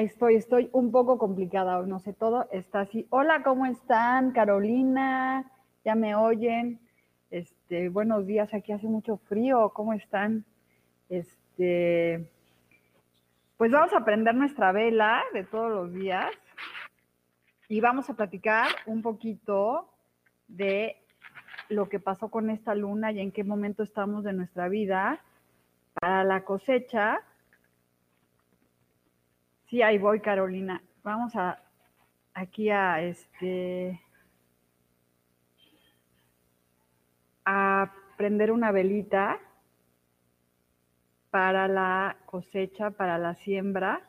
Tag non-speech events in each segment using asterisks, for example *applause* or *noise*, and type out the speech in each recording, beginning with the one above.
Estoy, estoy un poco complicada, no sé todo, está así. Hola, ¿cómo están? Carolina, ¿ya me oyen? Este, buenos días, aquí hace mucho frío, ¿cómo están? Este, pues vamos a prender nuestra vela de todos los días y vamos a platicar un poquito de lo que pasó con esta luna y en qué momento estamos de nuestra vida para la cosecha Sí, ahí voy, Carolina. Vamos a aquí a este a prender una velita para la cosecha, para la siembra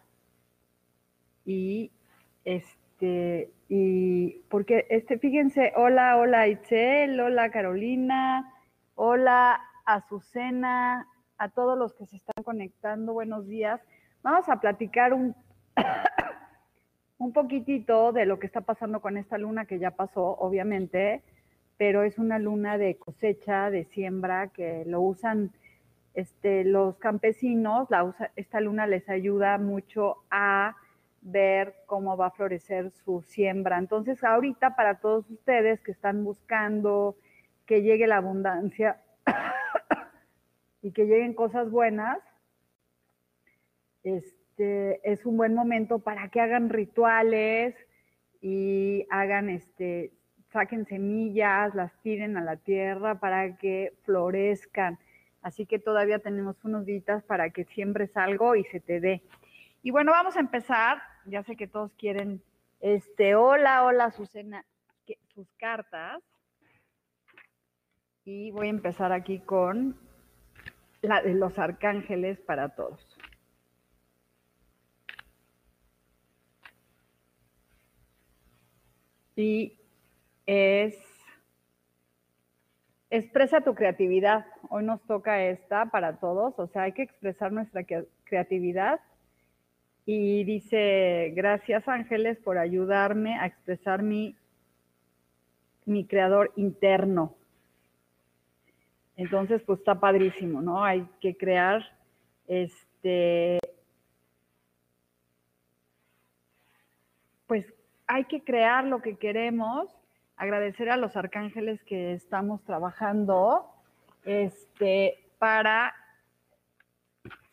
y este y porque este fíjense, hola, hola Itzel, hola Carolina, hola Azucena, a todos los que se están conectando, buenos días. Vamos a platicar un *coughs* un poquitito de lo que está pasando con esta luna que ya pasó, obviamente, pero es una luna de cosecha, de siembra, que lo usan este, los campesinos. La esta luna les ayuda mucho a ver cómo va a florecer su siembra. Entonces, ahorita para todos ustedes que están buscando que llegue la abundancia *coughs* y que lleguen cosas buenas, este, este, es un buen momento para que hagan rituales y hagan, este, saquen semillas, las tiren a la tierra para que florezcan. Así que todavía tenemos unos días para que siembres algo y se te dé. Y bueno, vamos a empezar. Ya sé que todos quieren, este, hola, hola, Susana, sus cartas. Y voy a empezar aquí con la de los arcángeles para todos. Y es expresa tu creatividad. Hoy nos toca esta para todos, o sea, hay que expresar nuestra creatividad. Y dice, gracias ángeles por ayudarme a expresar mi, mi creador interno. Entonces, pues está padrísimo, ¿no? Hay que crear este, pues hay que crear lo que queremos, agradecer a los arcángeles que estamos trabajando este, para,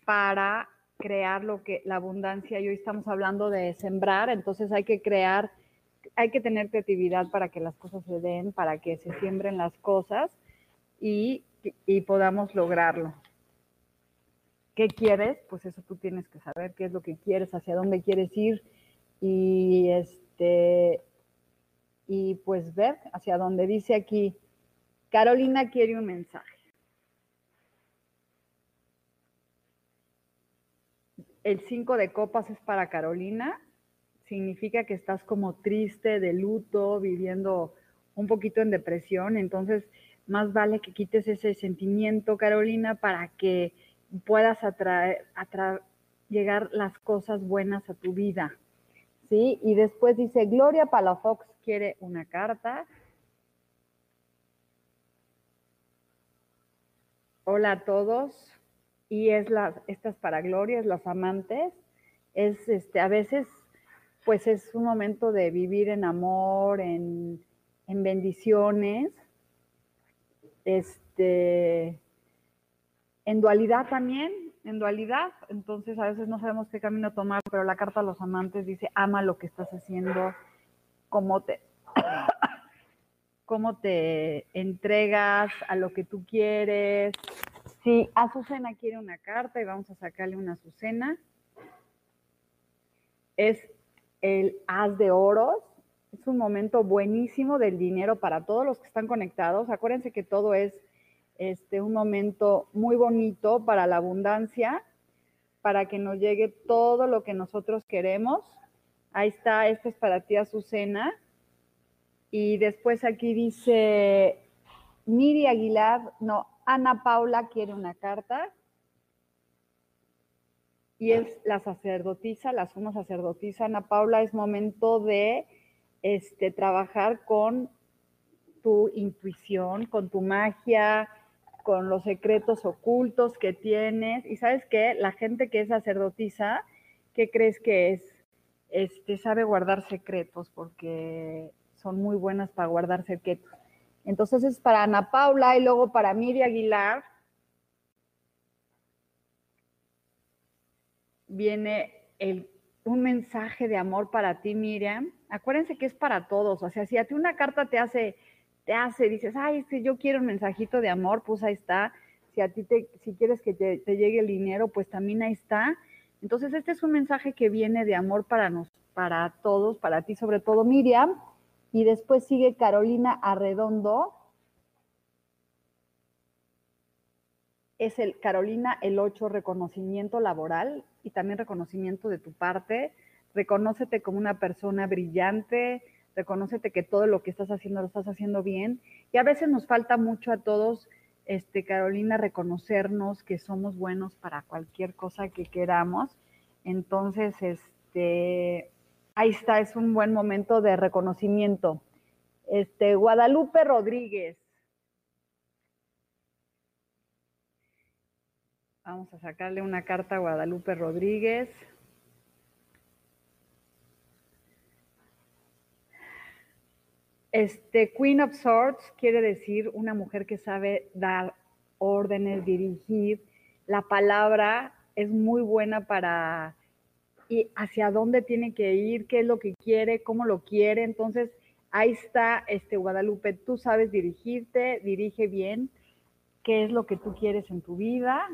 para crear lo que la abundancia, y hoy estamos hablando de sembrar, entonces hay que crear, hay que tener creatividad para que las cosas se den, para que se siembren las cosas y, y podamos lograrlo. ¿Qué quieres? Pues eso tú tienes que saber, qué es lo que quieres, hacia dónde quieres ir y este este, y pues ver hacia dónde dice aquí, Carolina quiere un mensaje. El 5 de copas es para Carolina, significa que estás como triste, de luto, viviendo un poquito en depresión, entonces más vale que quites ese sentimiento, Carolina, para que puedas atraer llegar las cosas buenas a tu vida. ¿Sí? Y después dice, Gloria Palafox quiere una carta. Hola a todos. Y es estas para Gloria, es las amantes. Es este, a veces, pues es un momento de vivir en amor, en, en bendiciones. Este, en dualidad también, en dualidad, entonces a veces no sabemos qué camino tomar, pero la carta a los amantes dice, ama lo que estás haciendo, cómo te, cómo te entregas a lo que tú quieres. Si Azucena quiere una carta y vamos a sacarle una Azucena, es el As de Oros. Es un momento buenísimo del dinero para todos los que están conectados. Acuérdense que todo es este, un momento muy bonito para la abundancia, para que nos llegue todo lo que nosotros queremos. Ahí está, este es para ti, Azucena. Y después aquí dice Miri Aguilar, no, Ana Paula quiere una carta. Y es la sacerdotisa, la suma sacerdotisa. Ana Paula, es momento de este, trabajar con tu intuición, con tu magia, con los secretos ocultos que tienes. Y sabes qué, la gente que es sacerdotisa, ¿qué crees que es? Este, sabe guardar secretos porque son muy buenas para guardar secretos. Entonces es para Ana Paula y luego para Miri Aguilar. Viene un mensaje de amor para ti, Miriam. Acuérdense que es para todos. O sea, si a ti una carta te hace, te hace, dices, ay, este, yo quiero un mensajito de amor, pues ahí está. Si a ti te, si quieres que te, te llegue el dinero, pues también ahí está. Entonces, este es un mensaje que viene de amor para nos, para todos, para ti, sobre todo Miriam. Y después sigue Carolina Arredondo. Es el Carolina el 8, reconocimiento laboral y también reconocimiento de tu parte. Reconócete como una persona brillante, reconócete que todo lo que estás haciendo lo estás haciendo bien. Y a veces nos falta mucho a todos, este, Carolina, reconocernos que somos buenos para cualquier cosa que queramos. Entonces, este, ahí está, es un buen momento de reconocimiento. Este, Guadalupe Rodríguez. Vamos a sacarle una carta a Guadalupe Rodríguez. Este, Queen of Swords quiere decir una mujer que sabe dar órdenes, dirigir. La palabra es muy buena para y hacia dónde tiene que ir, qué es lo que quiere, cómo lo quiere. Entonces, ahí está, este Guadalupe, tú sabes dirigirte, dirige bien, qué es lo que tú quieres en tu vida,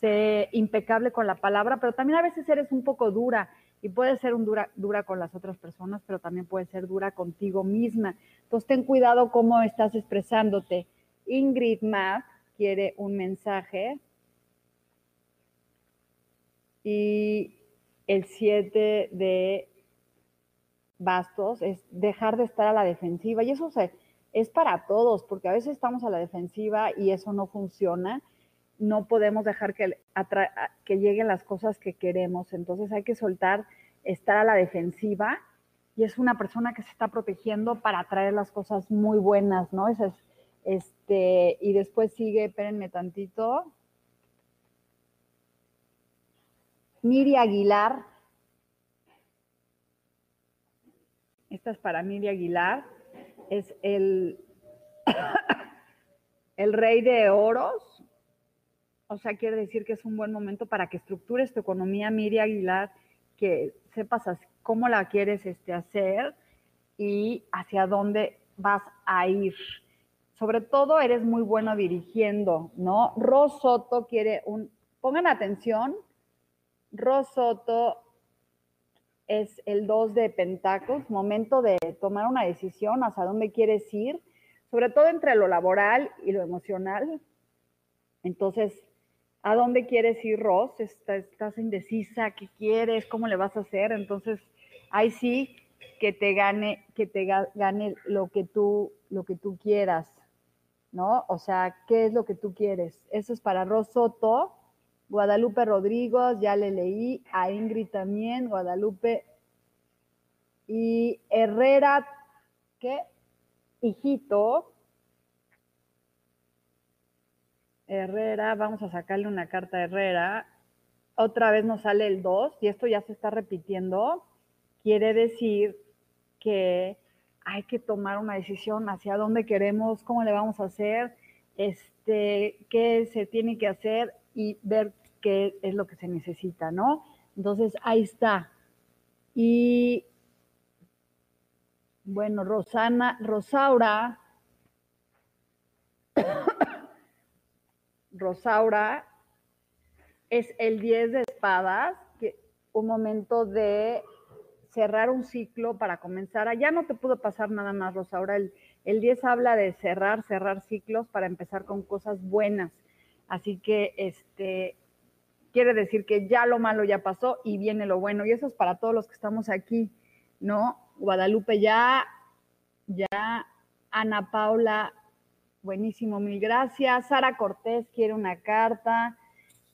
sé impecable con la palabra, pero también a veces eres un poco dura y puede ser un dura, dura con las otras personas, pero también puede ser dura contigo misma. Entonces, ten cuidado cómo estás expresándote. Ingrid Matt quiere un mensaje. Y el 7 de bastos es dejar de estar a la defensiva. Y eso es para todos, porque a veces estamos a la defensiva y eso no funciona. No podemos dejar que, que lleguen las cosas que queremos. Entonces hay que soltar, estar a la defensiva. Y es una persona que se está protegiendo para traer las cosas muy buenas, ¿no? es, este, y después sigue, espérenme tantito. Miri Aguilar. Esta es para Miri Aguilar. Es el, *coughs* el rey de oros. O sea, quiere decir que es un buen momento para que estructures tu economía, Miri Aguilar, que sepas cómo la quieres este, hacer y hacia dónde vas a ir. Sobre todo eres muy bueno dirigiendo, ¿no? Rosoto quiere un, pongan atención, Rosoto es el 2 de Pentáculos, momento de tomar una decisión hacia dónde quieres ir, sobre todo entre lo laboral y lo emocional. Entonces, ¿a dónde quieres ir, Ros? Estás, indecisa, ¿qué quieres? ¿Cómo le vas a hacer? Entonces, ahí sí que te gane, que te gane lo que tú, lo que tú quieras, ¿no? O sea, ¿qué es lo que tú quieres? Eso es para Rosoto. Guadalupe Rodríguez, ya le leí, a Ingrid también, Guadalupe y Herrera, ¿qué? Hijito. Herrera, vamos a sacarle una carta a Herrera. Otra vez nos sale el 2 y esto ya se está repitiendo. Quiere decir que hay que tomar una decisión hacia dónde queremos, cómo le vamos a hacer, este, qué se tiene que hacer y ver qué es lo que se necesita, ¿no? Entonces, ahí está. Y bueno, Rosana, Rosaura, Rosaura es el 10 de espadas, que un momento de cerrar un ciclo para comenzar. Allá no te pudo pasar nada más, Rosaura. El, el 10 habla de cerrar, cerrar ciclos para empezar con cosas buenas. Así que este quiere decir que ya lo malo ya pasó y viene lo bueno. Y eso es para todos los que estamos aquí, ¿no? Guadalupe ya, ya, Ana Paula, buenísimo, mil gracias. Sara Cortés quiere una carta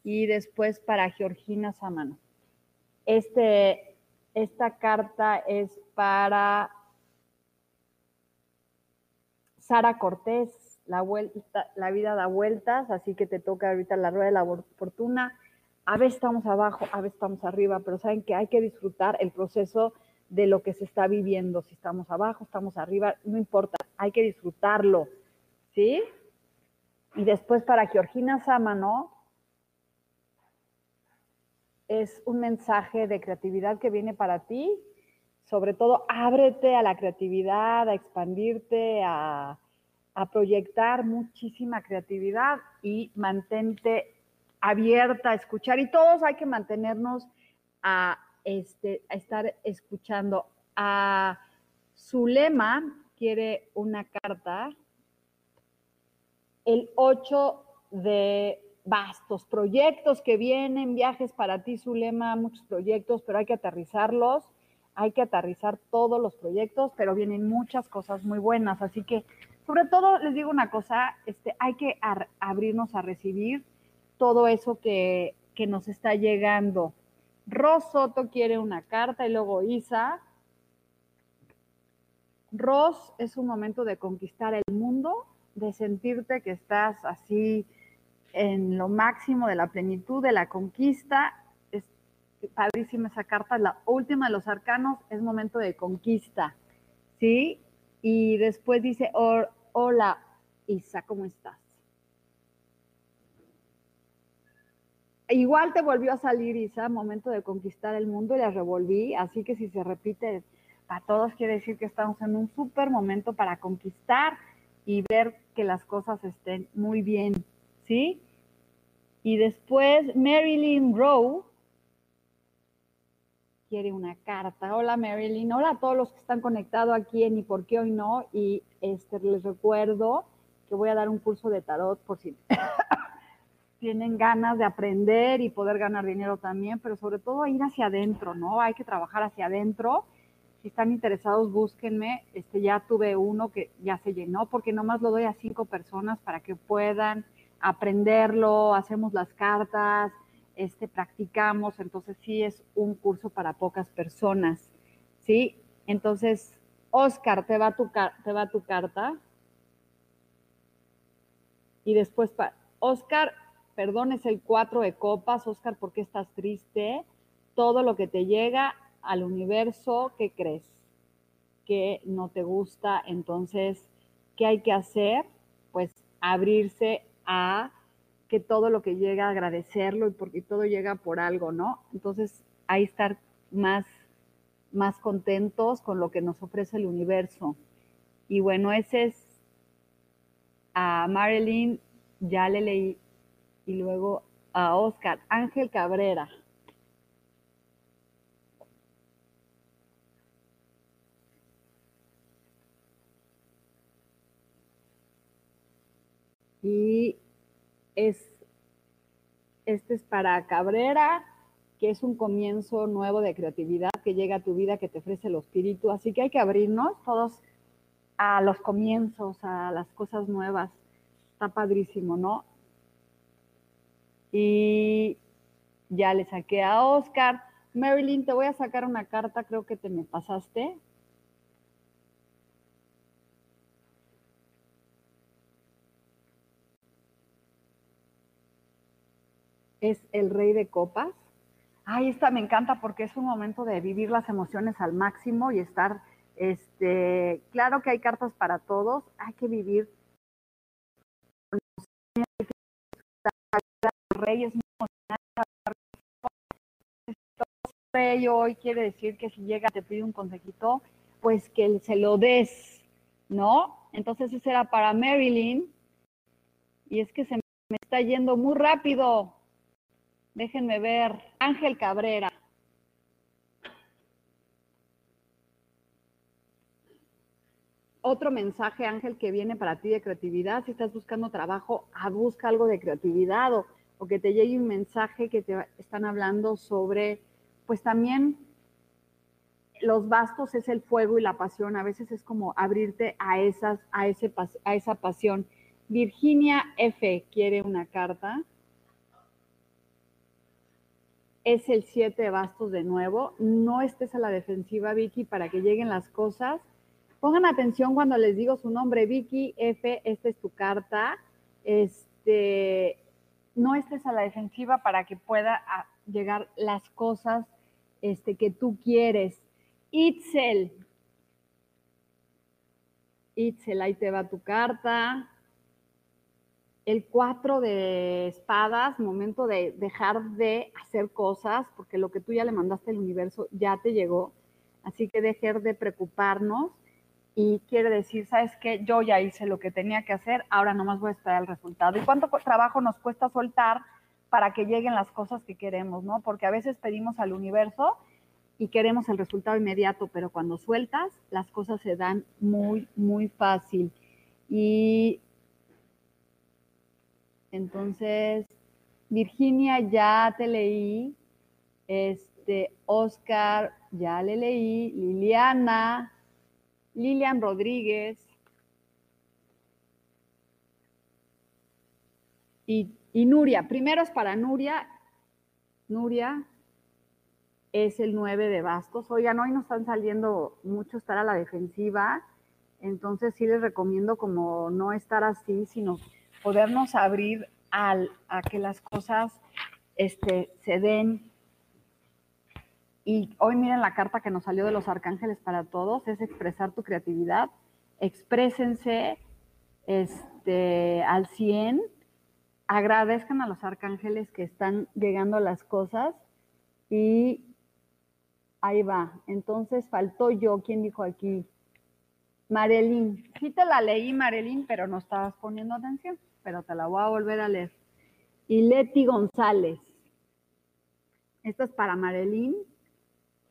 y después para Georgina Samano. Este, esta carta es para Sara Cortés, la, vuelta, la vida da vueltas, así que te toca ahorita la rueda de la fortuna. A veces estamos abajo, a veces estamos arriba, pero saben que hay que disfrutar el proceso de lo que se está viviendo. Si estamos abajo, estamos arriba, no importa, hay que disfrutarlo, ¿sí? Y después para Georgina Sámano, es un mensaje de creatividad que viene para ti. Sobre todo, ábrete a la creatividad, a expandirte, a, proyectar muchísima creatividad y mantente abierta a escuchar. Y todos hay que mantenernos a, este, a estar escuchando. A Zulema quiere una carta. El 8 de bastos, proyectos que vienen, viajes para ti, Zulema, muchos proyectos, pero hay que aterrizarlos, hay que aterrizar todos los proyectos, pero vienen muchas cosas muy buenas, así que sobre todo les digo una cosa, este, hay que abrirnos a recibir todo eso que, que nos está llegando. Rosoto quiere una carta y luego Isa. Ros es un momento de conquistar el mundo, de sentirte que estás así en lo máximo de la plenitud, de la conquista. Es padrísima esa carta, la última de los arcanos, es momento de conquista, ¿sí? Y después dice, hola, Isa, ¿cómo estás? Igual te volvió a salir, Isa, momento de conquistar el mundo y la revolví, así que si se repite para todos quiere decir que estamos en un súper momento para conquistar y ver que las cosas estén muy bien, ¿sí? Y después Marilyn Rowe quiere una carta. Hola Marilyn, hola a todos los que están conectados aquí en Y por qué hoy no. Y este, les recuerdo que voy a dar un curso de tarot por si *coughs* tienen ganas de aprender y poder ganar dinero también, pero sobre todo ir hacia adentro, ¿no? Hay que trabajar hacia adentro. Si están interesados, búsquenme. Este, ya tuve uno que ya se llenó porque nomás lo doy a cinco personas para que puedan aprenderlo, hacemos las cartas, este, practicamos, entonces sí es un curso para pocas personas, ¿sí? Entonces, Oscar, te va tu, te va tu carta. Y después, Oscar, perdón, es el 4 de copas. Oscar, ¿por qué estás triste? Todo lo que te llega al universo, ¿qué crees? Que no te gusta. Entonces, ¿qué hay que hacer? Pues abrirse a que todo lo que llega, agradecerlo y porque todo llega por algo, ¿no? Entonces, ahí estar más, más contentos con lo que nos ofrece el universo. Y bueno, ese es a Marilyn, ya le leí, y luego a Oscar, Ángel Cabrera. Y es, este es para Cabrera, que es un comienzo nuevo de creatividad que llega a tu vida, que te ofrece el espíritu. Así que hay que abrirnos todos a los comienzos, a las cosas nuevas. Está padrísimo, ¿no? Y ya le saqué a Oscar. Marilyn, te voy a sacar una carta, creo que te me pasaste. Es el rey de copas. Ay, esta me encanta porque es un momento de vivir las emociones al máximo y estar, este, claro que hay cartas para todos, hay que vivir. El rey es muy rey hoy quiere decir que si llega te pide un consejito, pues que se lo des, ¿no? Entonces ese era para Marilyn. Y es que se me está yendo muy rápido. Déjenme ver. Ángel Cabrera. Otro mensaje, Ángel, que viene para ti de creatividad. Si estás buscando trabajo, ah, busca algo de creatividad o, que te llegue un mensaje que te están hablando sobre, pues también los bastos es el fuego y la pasión. A veces es como abrirte a, esas, a esa pasión. Virginia F. quiere una carta. Es el 7 de bastos de nuevo. No estés a la defensiva, Vicky, para que lleguen las cosas. Pongan atención cuando les digo su nombre, Vicky F. Esta es tu carta. Este, no estés a la defensiva para que pueda ah, llegar las cosas este, que tú quieres. Itzel. Itzel, ahí te va tu carta. El 4 de espadas, momento de dejar de hacer cosas, porque lo que tú ya le mandaste al universo ya te llegó. Así que dejar de preocuparnos y quiere decir, ¿sabes qué? Yo ya hice lo que tenía que hacer, ahora nomás voy a esperar el resultado. ¿Y cuánto trabajo nos cuesta soltar para que lleguen las cosas que queremos, no? Porque a veces pedimos al universo y queremos el resultado inmediato, pero cuando sueltas, las cosas se dan muy, muy fácil. Y entonces, Virginia, ya te leí. Este, Oscar, ya le leí. Liliana, Lilian Rodríguez. Y, y Nuria, primero es para Nuria. Nuria, es el 9 de bastos. Oigan, hoy nos están saliendo mucho estar a la defensiva, entonces sí les recomiendo como no estar así, sino podernos abrir al, a que las cosas este, se den. Y hoy miren la carta que nos salió de los arcángeles para todos, es expresar tu creatividad, exprésense este, al 100, agradezcan a los arcángeles que están llegando las cosas y Ahí va. Entonces faltó yo. ¿Quién dijo aquí? Marilyn. Sí te la leí, Marilyn, pero no estabas poniendo atención. Pero te la voy a volver a leer. Y Leti González. Esta es para Marilyn.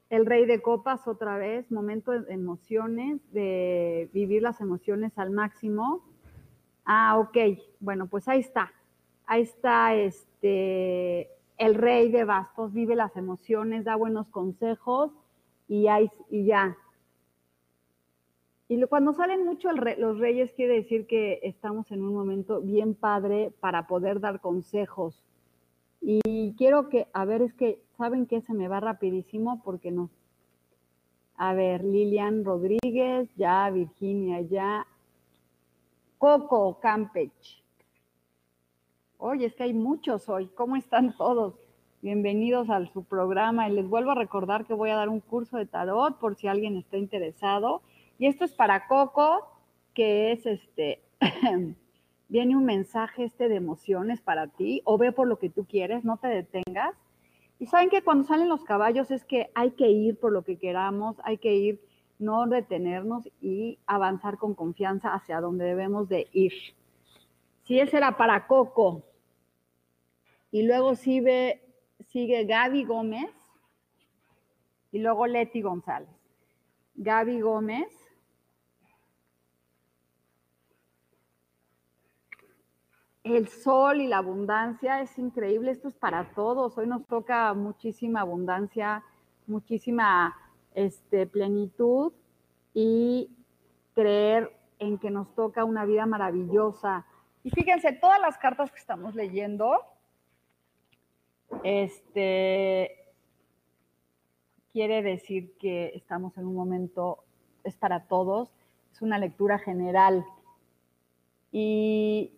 El rey de copas otra vez. Momento de emociones, de vivir las emociones al máximo. Ah, ok. Bueno, pues ahí está. Ahí está este el rey de bastos vive las emociones, da buenos consejos y, y ya. Y cuando salen mucho los reyes quiere decir que estamos en un momento bien padre para poder dar consejos. Y quiero que, a ver, es que, ¿saben qué? Se me va rapidísimo porque no. A ver, Lilian Rodríguez, ya, Virginia, ya. Coco Campech. Oye, es que hay muchos hoy. ¿Cómo están todos? Bienvenidos a su programa. Y les vuelvo a recordar que voy a dar un curso de tarot por si alguien está interesado. Y esto es para Coco, que es este. *clears throat* viene un mensaje este de emociones para ti, o ve por lo que tú quieres, no te detengas. Y saben que cuando salen los caballos es que hay que ir por lo que queramos, hay que ir, no detenernos y avanzar con confianza hacia donde debemos de ir. Si ese era para Coco. Y luego sigue, sigue Gaby Gómez y luego Leti González. Gaby Gómez. El sol y la abundancia es increíble. Esto es para todos. Hoy nos toca muchísima abundancia, muchísima este, plenitud y creer en que nos toca una vida maravillosa. Y fíjense, todas las cartas que estamos leyendo, este, quiere decir que estamos en un momento, es para todos, es una lectura general. Y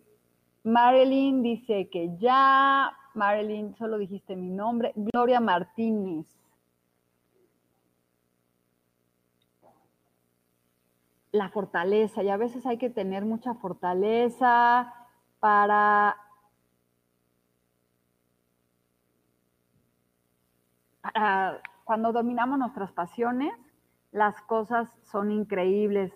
Marilyn dice que ya, Marilyn, solo dijiste mi nombre, Gloria Martínez. La fortaleza, y a veces hay que tener mucha fortaleza, para, cuando dominamos nuestras pasiones, las cosas son increíbles.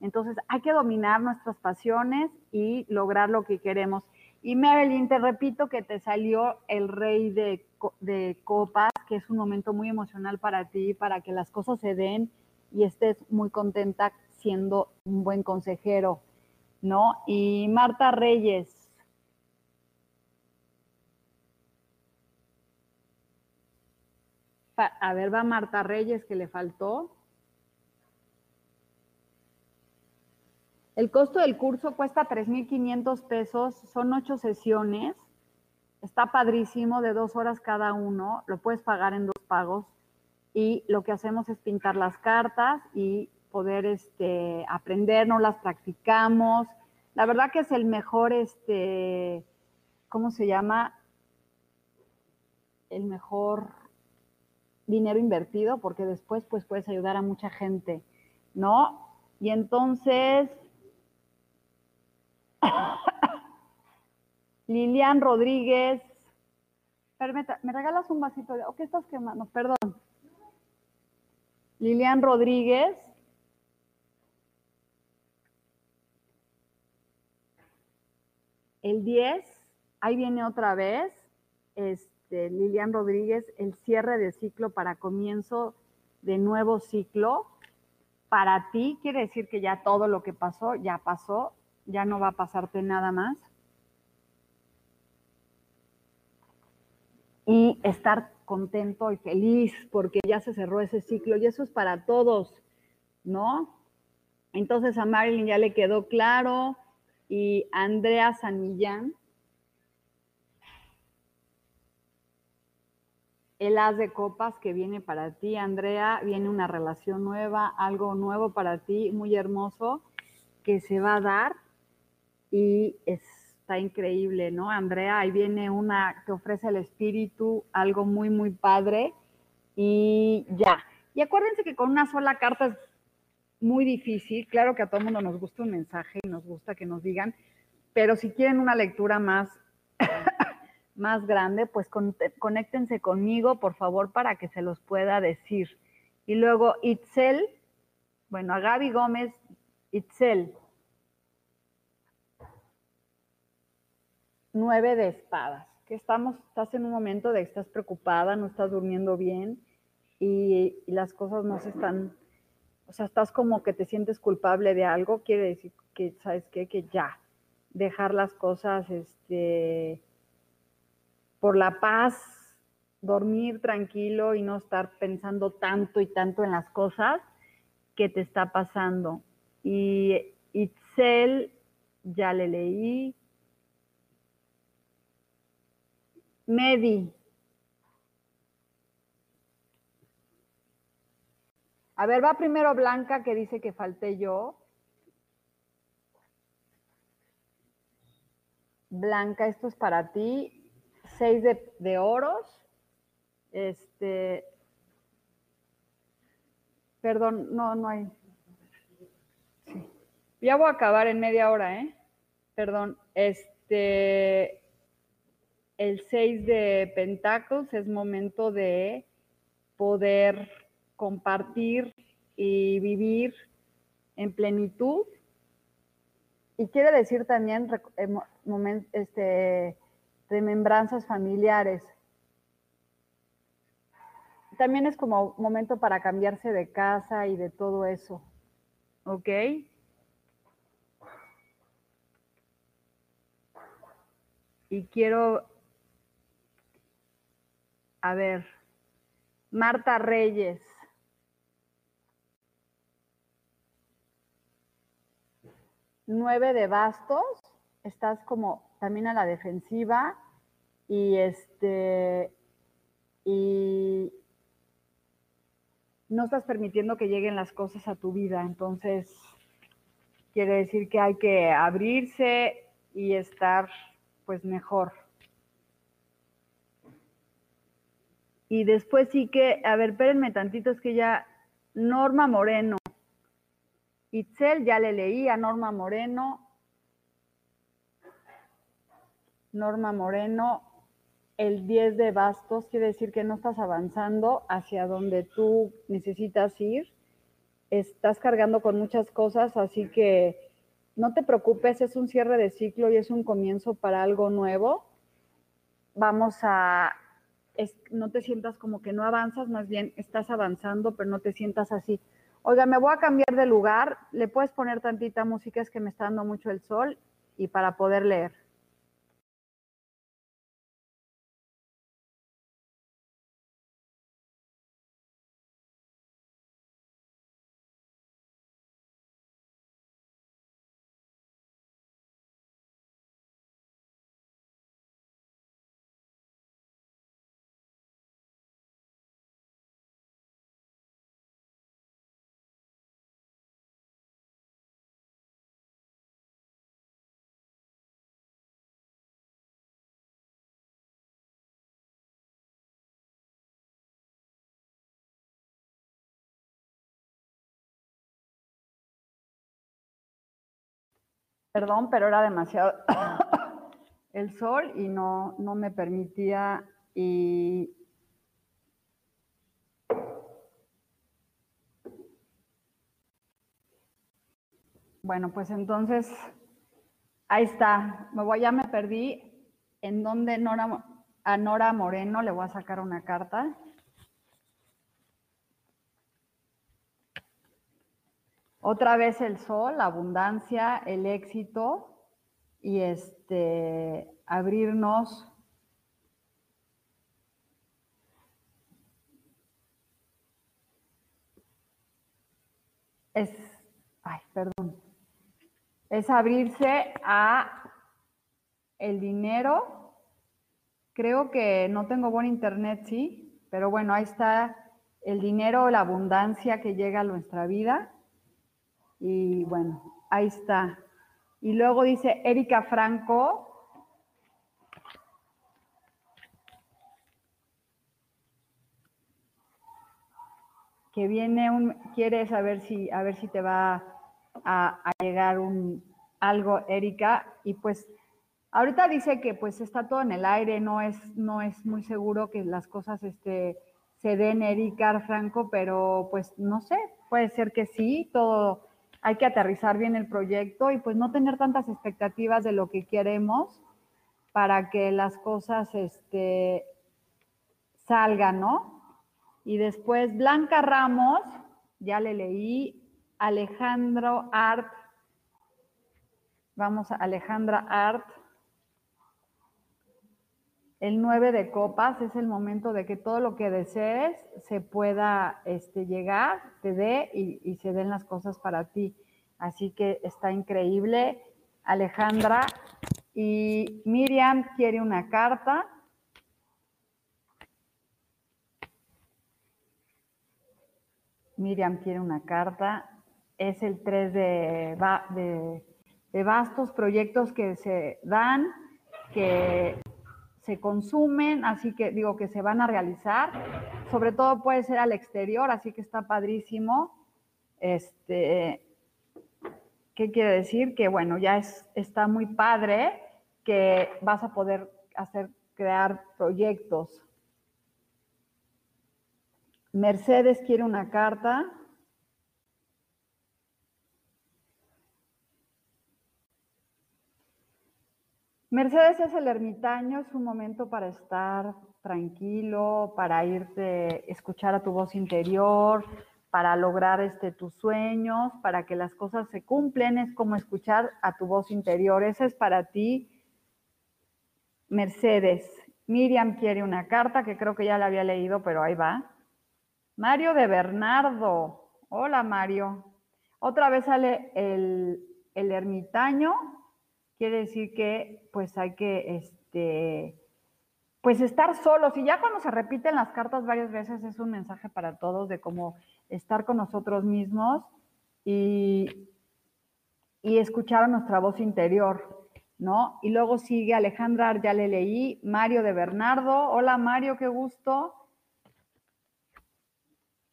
Entonces hay que dominar nuestras pasiones y lograr lo que queremos. Y Marilyn, te repito que te salió el rey de, de, copas, que es un momento muy emocional para ti, para que las cosas se den y estés muy contenta siendo un buen consejero, ¿no? Y Marta Reyes. A ver, va Marta Reyes que le faltó. El costo del curso cuesta 3.500 pesos, son ocho sesiones, está padrísimo, de dos horas cada uno, lo puedes pagar en dos pagos y lo que hacemos es pintar las cartas y poder este, aprendernos, las practicamos. La verdad que es el mejor, este, ¿cómo se llama? El mejor dinero invertido porque después pues puedes ayudar a mucha gente, ¿no? Y entonces *laughs* Lilian Rodríguez. ¿me regalas un vasito de... ¿O qué estás quemando? Perdón. Lilian Rodríguez. El 10, ahí viene otra vez. Este, Lilian Rodríguez, el cierre de ciclo para comienzo de nuevo ciclo. Para ti quiere decir que ya todo lo que pasó, ya pasó ya no va a pasarte nada más. Y estar contento y feliz porque ya se cerró ese ciclo y eso es para todos, ¿no? Entonces a Marilyn ya le quedó claro y Andrea Sanillán, el as de copas que viene para ti, Andrea, viene una relación nueva, algo nuevo para ti, muy hermoso, que se va a dar y está increíble, ¿no? Andrea, ahí viene una que ofrece el espíritu, algo muy, muy padre y ya. Y acuérdense que con una sola carta es muy difícil, claro que a todo mundo nos gusta un mensaje y nos gusta que nos digan, pero si quieren una lectura más, *laughs* más grande, pues conéctense conmigo, por favor, para que se los pueda decir. Y luego Itzel, bueno, a Gaby Gómez, Itzel, nueve de espadas, que estamos, estás en un momento de que estás preocupada, no estás durmiendo bien y, las cosas no se están, o sea, estás como que te sientes culpable de algo, quiere decir que, ¿sabes qué? Que ya, dejar las cosas, este, por la paz, dormir tranquilo y no estar pensando tanto y tanto en las cosas que te está pasando. Y Itzel, ya le leí, Medi. A ver, va primero Blanca que dice que falté yo. Blanca, esto es para ti. Seis de, oros. Este. Perdón, no, no hay. Ya voy a acabar en media hora, ¿eh? Perdón. Este el 6 de Pentáculos es momento de poder compartir y vivir en plenitud. Y quiere decir también este, remembranzas familiares. También es como momento para cambiarse de casa y de todo eso. ¿Ok? Y quiero a ver, Marta Reyes. Nueve de bastos, estás como también a la defensiva y este y no estás permitiendo que lleguen las cosas a tu vida, entonces quiere decir que hay que abrirse y estar pues mejor. Y después sí que, a ver, espérenme tantito, es que ya Norma Moreno. Itzel, ya le leí a Norma Moreno. Norma Moreno. el 10 de bastos, quiere decir que no estás avanzando hacia donde tú necesitas ir. Estás cargando con muchas cosas, así que no te preocupes, es un cierre de ciclo y es un comienzo para algo nuevo. Vamos a, no te sientas como que no avanzas, más bien estás avanzando, pero no te sientas así. Oiga, me voy a cambiar de lugar, le puedes poner tantita música, es que me está dando mucho el sol y para poder leer. Perdón, pero era demasiado *coughs* el sol y no, no me permitía y Bueno, pues entonces, ahí está. Me voy, ya me perdí. En donde Nora, a Nora Moreno le voy a sacar una carta. Otra vez el sol, la abundancia, el éxito y este abrirnos es ay, perdón. Es abrirse a el dinero. Creo que no tengo buen internet, sí, pero bueno, ahí está el dinero, la abundancia que llega a nuestra vida y bueno, ahí está. Y luego dice Erika Franco. que viene un, quiere saber si, a ver si te va a, llegar un, algo, Erika, y pues ahorita dice que pues está todo en el aire, no es, no es muy seguro que las cosas este, se den, Erika Franco, pero pues no sé, puede ser que sí, todo hay que aterrizar bien el proyecto y pues no tener tantas expectativas de lo que queremos para que las cosas este, salgan, ¿no? Y después Blanca Ramos, ya le leí, Alejandro Art, vamos a Alejandra Art, el 9 de copas es el momento de que todo lo que desees se pueda este, llegar, te dé y, se den las cosas para ti. Así que está increíble. Alejandra y Miriam quiere una carta. Miriam quiere una carta. Es el 3 de, de, de bastos, proyectos que se dan, que se consumen, así que digo que se van a realizar. Sobre todo puede ser al exterior, así que está padrísimo. Este, ¿Qué quiere decir? Que bueno, ya es, está muy padre que vas a poder hacer, crear proyectos. Mercedes quiere una carta. Mercedes es el ermitaño, es un momento para estar tranquilo, para irte, escuchar a tu voz interior, para lograr este, tus sueños, para que las cosas se cumplen, es como escuchar a tu voz interior. Esa es para ti, Mercedes. Miriam quiere una carta que creo que ya la había leído, pero ahí va. Mario de Bernardo. Hola, Mario. Otra vez sale el, el ermitaño, quiere decir que pues hay que este, pues estar solos. Y ya cuando se repiten las cartas varias veces es un mensaje para todos de cómo estar con nosotros mismos y, y escuchar nuestra voz interior, ¿no? Y luego sigue Alejandra, ya le leí, Mario de Bernardo. Hola Mario, qué gusto.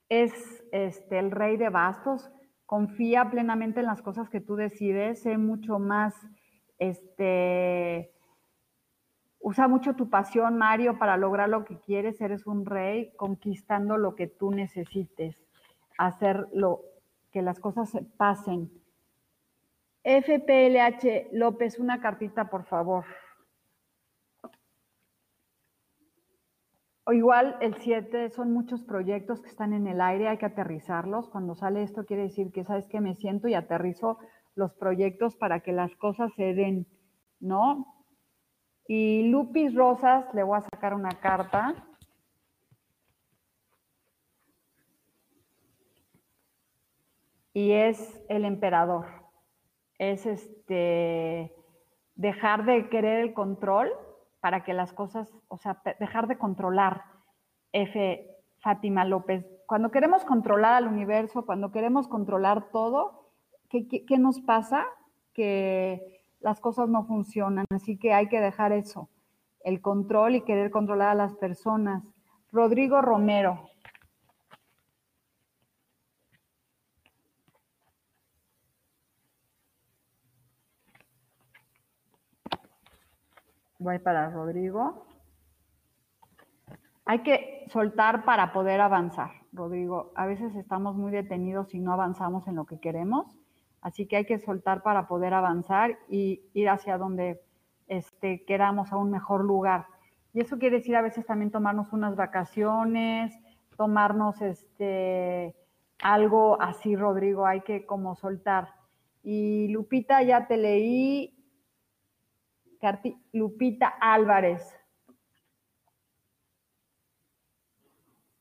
Es este, el rey de bastos. Confía plenamente en las cosas que tú decides, sé mucho más este, Usa mucho tu pasión, Mario, para lograr lo que quieres. Eres un rey conquistando lo que tú necesites. Hacer lo que las cosas pasen. FPLH López, una cartita, por favor. O igual el 7 son muchos proyectos que están en el aire, hay que aterrizarlos. Cuando sale esto quiere decir que sabes que me siento y aterrizo los proyectos para que las cosas se den, ¿no? Y Lupis Rosas, le voy a sacar una carta. Y es el emperador. Es este dejar de querer el control para que las cosas, o sea, dejar de controlar. F. Fátima López. Cuando queremos controlar al universo, cuando queremos controlar todo, ¿qué, nos pasa? Que las cosas no funcionan, así que hay que dejar eso, el control y querer controlar a las personas. Rodrigo Romero. Voy para Rodrigo. Hay que soltar para poder avanzar, Rodrigo. A veces estamos muy detenidos y no avanzamos en lo que queremos. Así que hay que soltar para poder avanzar y ir hacia donde este, queramos, a un mejor lugar. Y eso quiere decir a veces también tomarnos unas vacaciones, tomarnos este, algo así, Rodrigo, hay que como soltar. Y Lupita, ya te leí. Lupita Álvarez.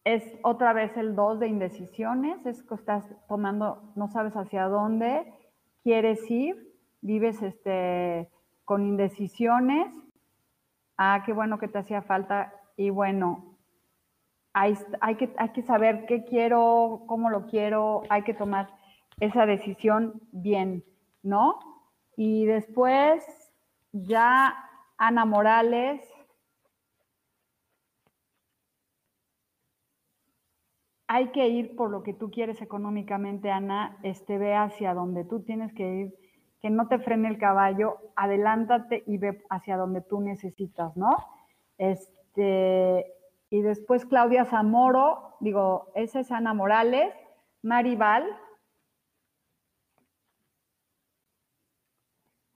Es otra vez el 2 de indecisiones, es que estás tomando, no sabes hacia dónde quieres ir, vives este, con indecisiones. Ah, qué bueno que te hacía falta. Y bueno, hay, hay, que, hay que saber qué quiero, cómo lo quiero, hay que tomar esa decisión bien, ¿no? Y después ya Ana Morales hay que ir por lo que tú quieres económicamente, Ana, este, ve hacia donde tú tienes que ir, que no te frene el caballo, adelántate y ve hacia donde tú necesitas, ¿no? Este, y después Claudia Zamoro, digo, esa es Ana Morales, Maribal.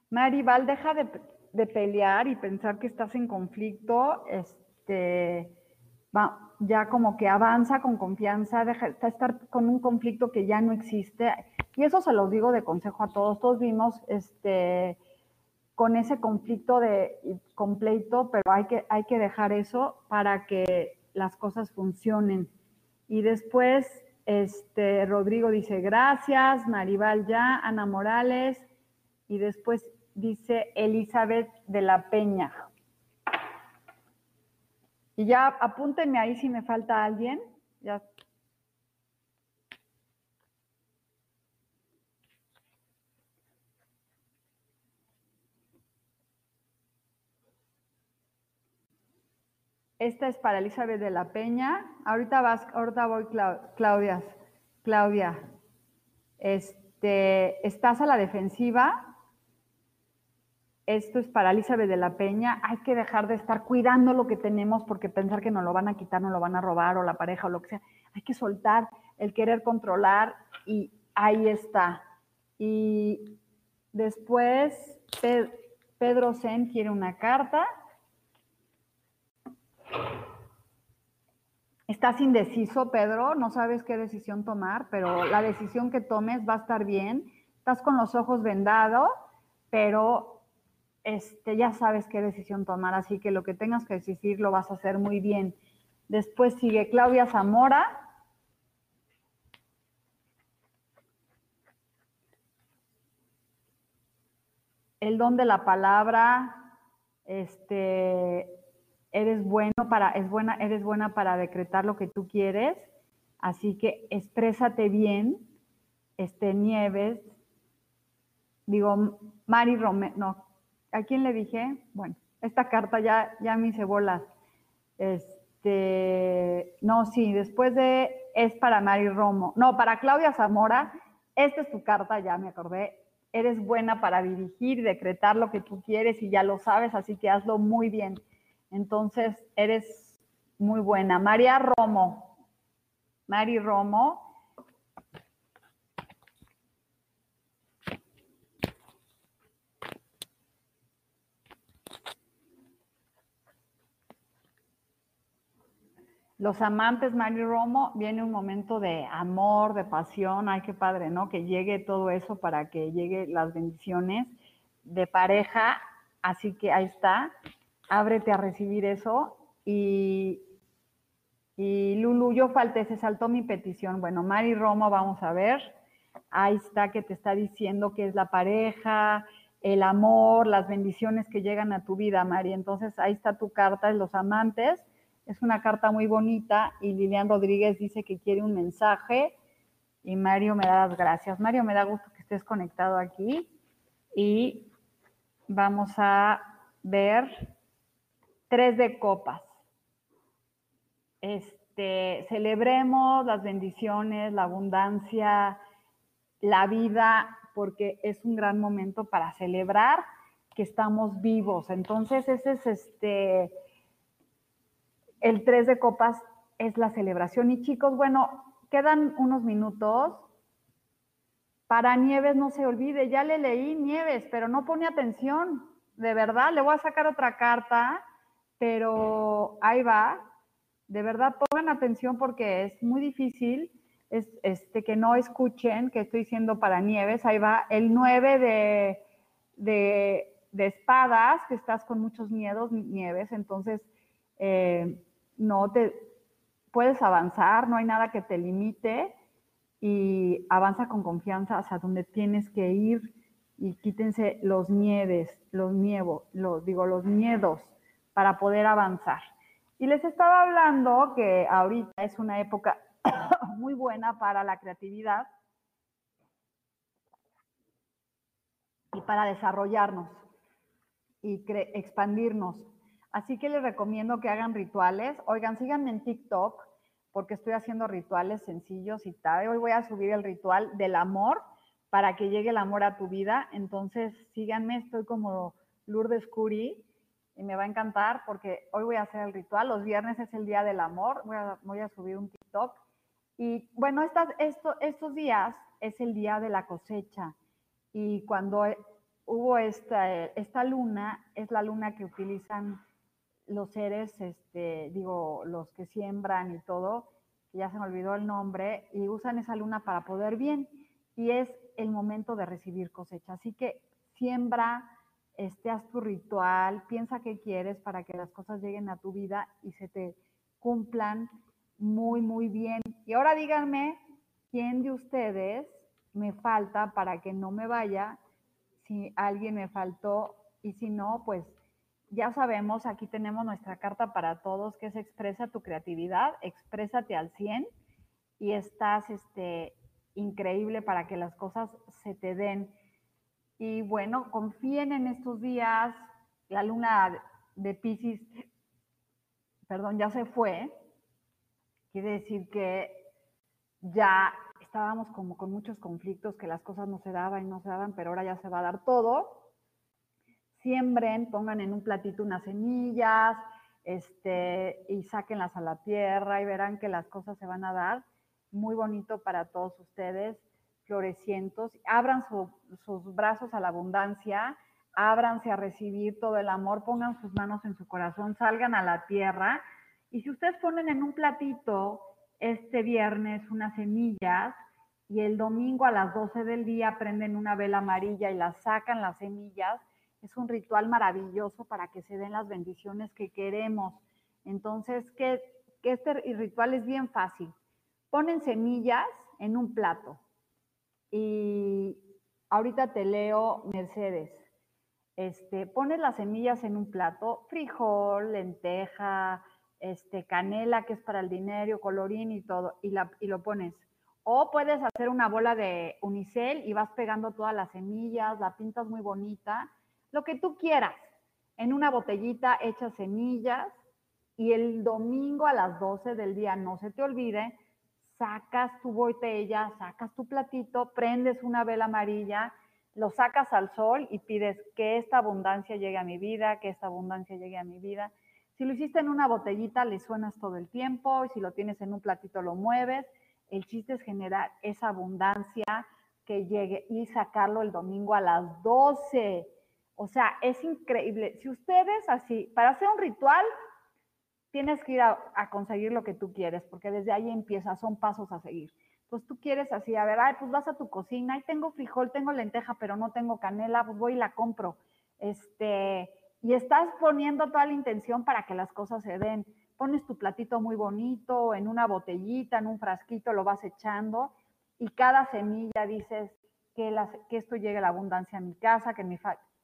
Maribal, deja de, de pelear y pensar que estás en conflicto, este, ya como que avanza con confianza, deja de estar con un conflicto que ya no existe. Y eso se lo digo de consejo a todos. Todos vimos este, con ese conflicto de completo, pero hay que, hay que dejar eso para que las cosas funcionen. Y después, este, Rodrigo dice gracias, Maribal ya, Ana Morales, y después dice Elizabeth de la Peña. Y ya apúntenme ahí si me falta alguien. Esta es para Elizabeth de la Peña. Ahorita vas, ahorita voy Claudia. Claudia, este, estás a la defensiva esto es para Elizabeth de la Peña, hay que dejar de estar cuidando lo que tenemos porque pensar que nos lo van a quitar, nos lo van a robar o la pareja o lo que sea. Hay que soltar el querer controlar y ahí está. Y después Pedro Zen quiere una carta. Estás indeciso, Pedro, no sabes qué decisión tomar, pero la decisión que tomes va a estar bien. Estás con los ojos vendados, pero este, ya sabes qué decisión tomar, así que lo que tengas que decidir lo vas a hacer muy bien. Después sigue Claudia Zamora. El don de la palabra, este, eres bueno para, es buena, eres buena para decretar lo que tú quieres, así que exprésate bien, este, Nieves, digo, Mari Romero, no, ¿A quién le dije? Bueno, esta carta ya, ya me hice bolas. Este, no, sí, después de, es para Mari Romo. No, para Claudia Zamora, esta es tu carta, ya me acordé. Eres buena para dirigir decretar lo que tú quieres y ya lo sabes, así que hazlo muy bien. Entonces, eres muy buena. María Romo. Mari Romo. Los amantes, Mari Romo, viene un momento de amor, de pasión, ay, qué padre, ¿no? Que llegue todo eso para que llegue las bendiciones de pareja, así que ahí está, ábrete a recibir eso y, y Lulu, yo falté, se saltó mi petición. Bueno, Mari Romo, vamos a ver, ahí está que te está diciendo que es la pareja, el amor, las bendiciones que llegan a tu vida, Mari. Entonces, ahí está tu carta de los amantes es una carta muy bonita y Lilian Rodríguez dice que quiere un mensaje y Mario me da las gracias. Mario, me da gusto que estés conectado aquí y vamos a ver tres de copas. Este, celebremos las bendiciones, la abundancia, la vida, porque es un gran momento para celebrar que estamos vivos. Entonces, ese es este el 3 de copas es la celebración. Y chicos, bueno, quedan unos minutos. Para Nieves no se olvide, ya le leí Nieves, pero no pone atención. De verdad, le voy a sacar otra carta, pero ahí va. De verdad, pongan atención porque es muy difícil es, este, que no escuchen que estoy diciendo para Nieves. Ahí va el 9 de, de, de espadas, que estás con muchos miedos, Nieves. Entonces, eh, no te puedes avanzar, no hay nada que te limite y avanza con confianza hacia donde tienes que ir y quítense los miedos, los miedos, los, digo, los miedos para poder avanzar. Y les estaba hablando que ahorita es una época *coughs* muy buena para la creatividad y para desarrollarnos y expandirnos. Así que les recomiendo que hagan rituales. Oigan, síganme en TikTok porque estoy haciendo rituales sencillos y tal. Hoy voy a subir el ritual del amor para que llegue el amor a tu vida. Entonces, síganme, estoy como Lourdes Curi y me va a encantar porque hoy voy a hacer el ritual. Los viernes es el día del amor. Voy a, subir un TikTok. Y bueno, estos días es el día de la cosecha. Y cuando hubo esta, esta luna, es la luna que utilizan los seres, este, digo, los que siembran y todo, ya se me olvidó el nombre, y usan esa luna para poder bien, y es el momento de recibir cosecha. Así que siembra, este, haz tu ritual, piensa qué quieres para que las cosas lleguen a tu vida y se te cumplan muy, muy bien. Y ahora díganme, ¿quién de ustedes me falta para que no me vaya? Si alguien me faltó y si no, pues ya sabemos, aquí tenemos nuestra carta para todos, que es expresa tu creatividad, exprésate al 100 y estás este, increíble para que las cosas se te den. Y bueno, confíen en estos días. La luna de Pisces, perdón, ya se fue. Quiere decir que ya estábamos como con muchos conflictos, que las cosas no se daban y no se daban, pero ahora ya se va a dar todo siembren, pongan en un platito unas semillas, este, y sáquenlas a la tierra y verán que las cosas se van a dar. Muy bonito para todos ustedes, florecientos. Abran sus brazos a la abundancia, ábranse a recibir todo el amor, pongan sus manos en su corazón, salgan a la tierra. Y si ustedes ponen en un platito este viernes unas semillas y el domingo a las 12 del día prenden una vela amarilla y las sacan las semillas, es un ritual maravilloso para que se den las bendiciones que queremos. Entonces, que, este ritual es bien fácil. Ponen semillas en un plato y ahorita te leo Mercedes. Este, pones las semillas en un plato, frijol, lenteja, este, canela, que es para el dinero, colorín y todo, y, la, y lo pones. O puedes hacer una bola de unicel y vas pegando todas las semillas, la pintas muy bonita lo que tú quieras. En una botellita echas semillas y el domingo a las 12 del día, no se te olvide, sacas tu botella, sacas tu platito, prendes una vela amarilla, lo sacas al sol y pides que esta abundancia llegue a mi vida, que esta abundancia llegue a mi vida. Si lo hiciste en una botellita, le suenas todo el tiempo, y si lo tienes en un platito, lo mueves. El chiste es generar esa abundancia que llegue y sacarlo el domingo a las 12. O sea, es increíble. Si ustedes así, para hacer un ritual, tienes que ir a, conseguir lo que tú quieres, porque desde ahí empieza, son pasos a seguir. Pues tú quieres así, a ver, ay, pues vas a tu cocina, y tengo frijol, tengo lenteja, pero no tengo canela, pues voy y la compro. Este, y estás poniendo toda la intención para que las cosas se den. Pones tu platito muy bonito en una botellita, en un frasquito, lo vas echando y cada semilla dices que, esto llegue a la abundancia a mi casa, que,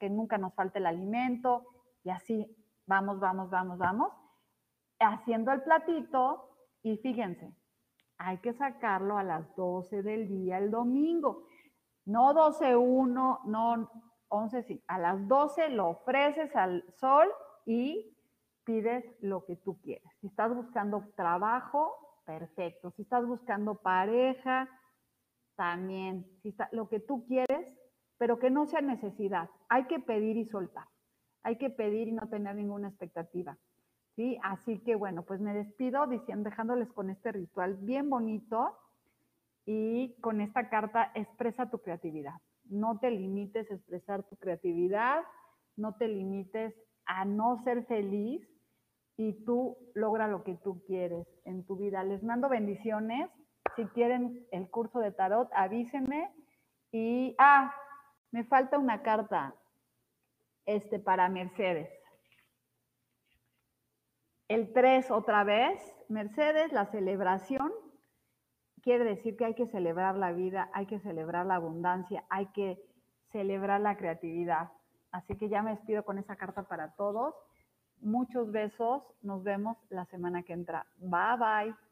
que nunca nos falte el alimento y así vamos, vamos, vamos, vamos, haciendo el platito y fíjense, hay que sacarlo a las 12 del día el domingo, no 12.1, no 11, sí, a las 12 lo ofreces al sol y pides lo que tú quieras. Si estás buscando trabajo, perfecto. Si estás buscando pareja, también. Si está, lo que tú quieres, pero que no sea necesidad. Hay que pedir y soltar. Hay que pedir y no tener ninguna expectativa. ¿sí? Así que bueno, pues me despido diciendo, dejándoles con este ritual bien bonito y con esta carta expresa tu creatividad no te limites a expresar tu creatividad, no te limites a no ser feliz y tú logra lo que tú quieres en tu vida. Les mando bendiciones. Si quieren el curso de tarot, avísenme. Y, ah, me falta una carta este, para Mercedes. El 3 otra vez, Mercedes, la celebración quiere decir que hay que celebrar la vida, hay que celebrar la abundancia, hay que celebrar la creatividad. Así que ya me despido con esa carta para todos. Muchos besos. Nos vemos la semana que entra. Bye bye.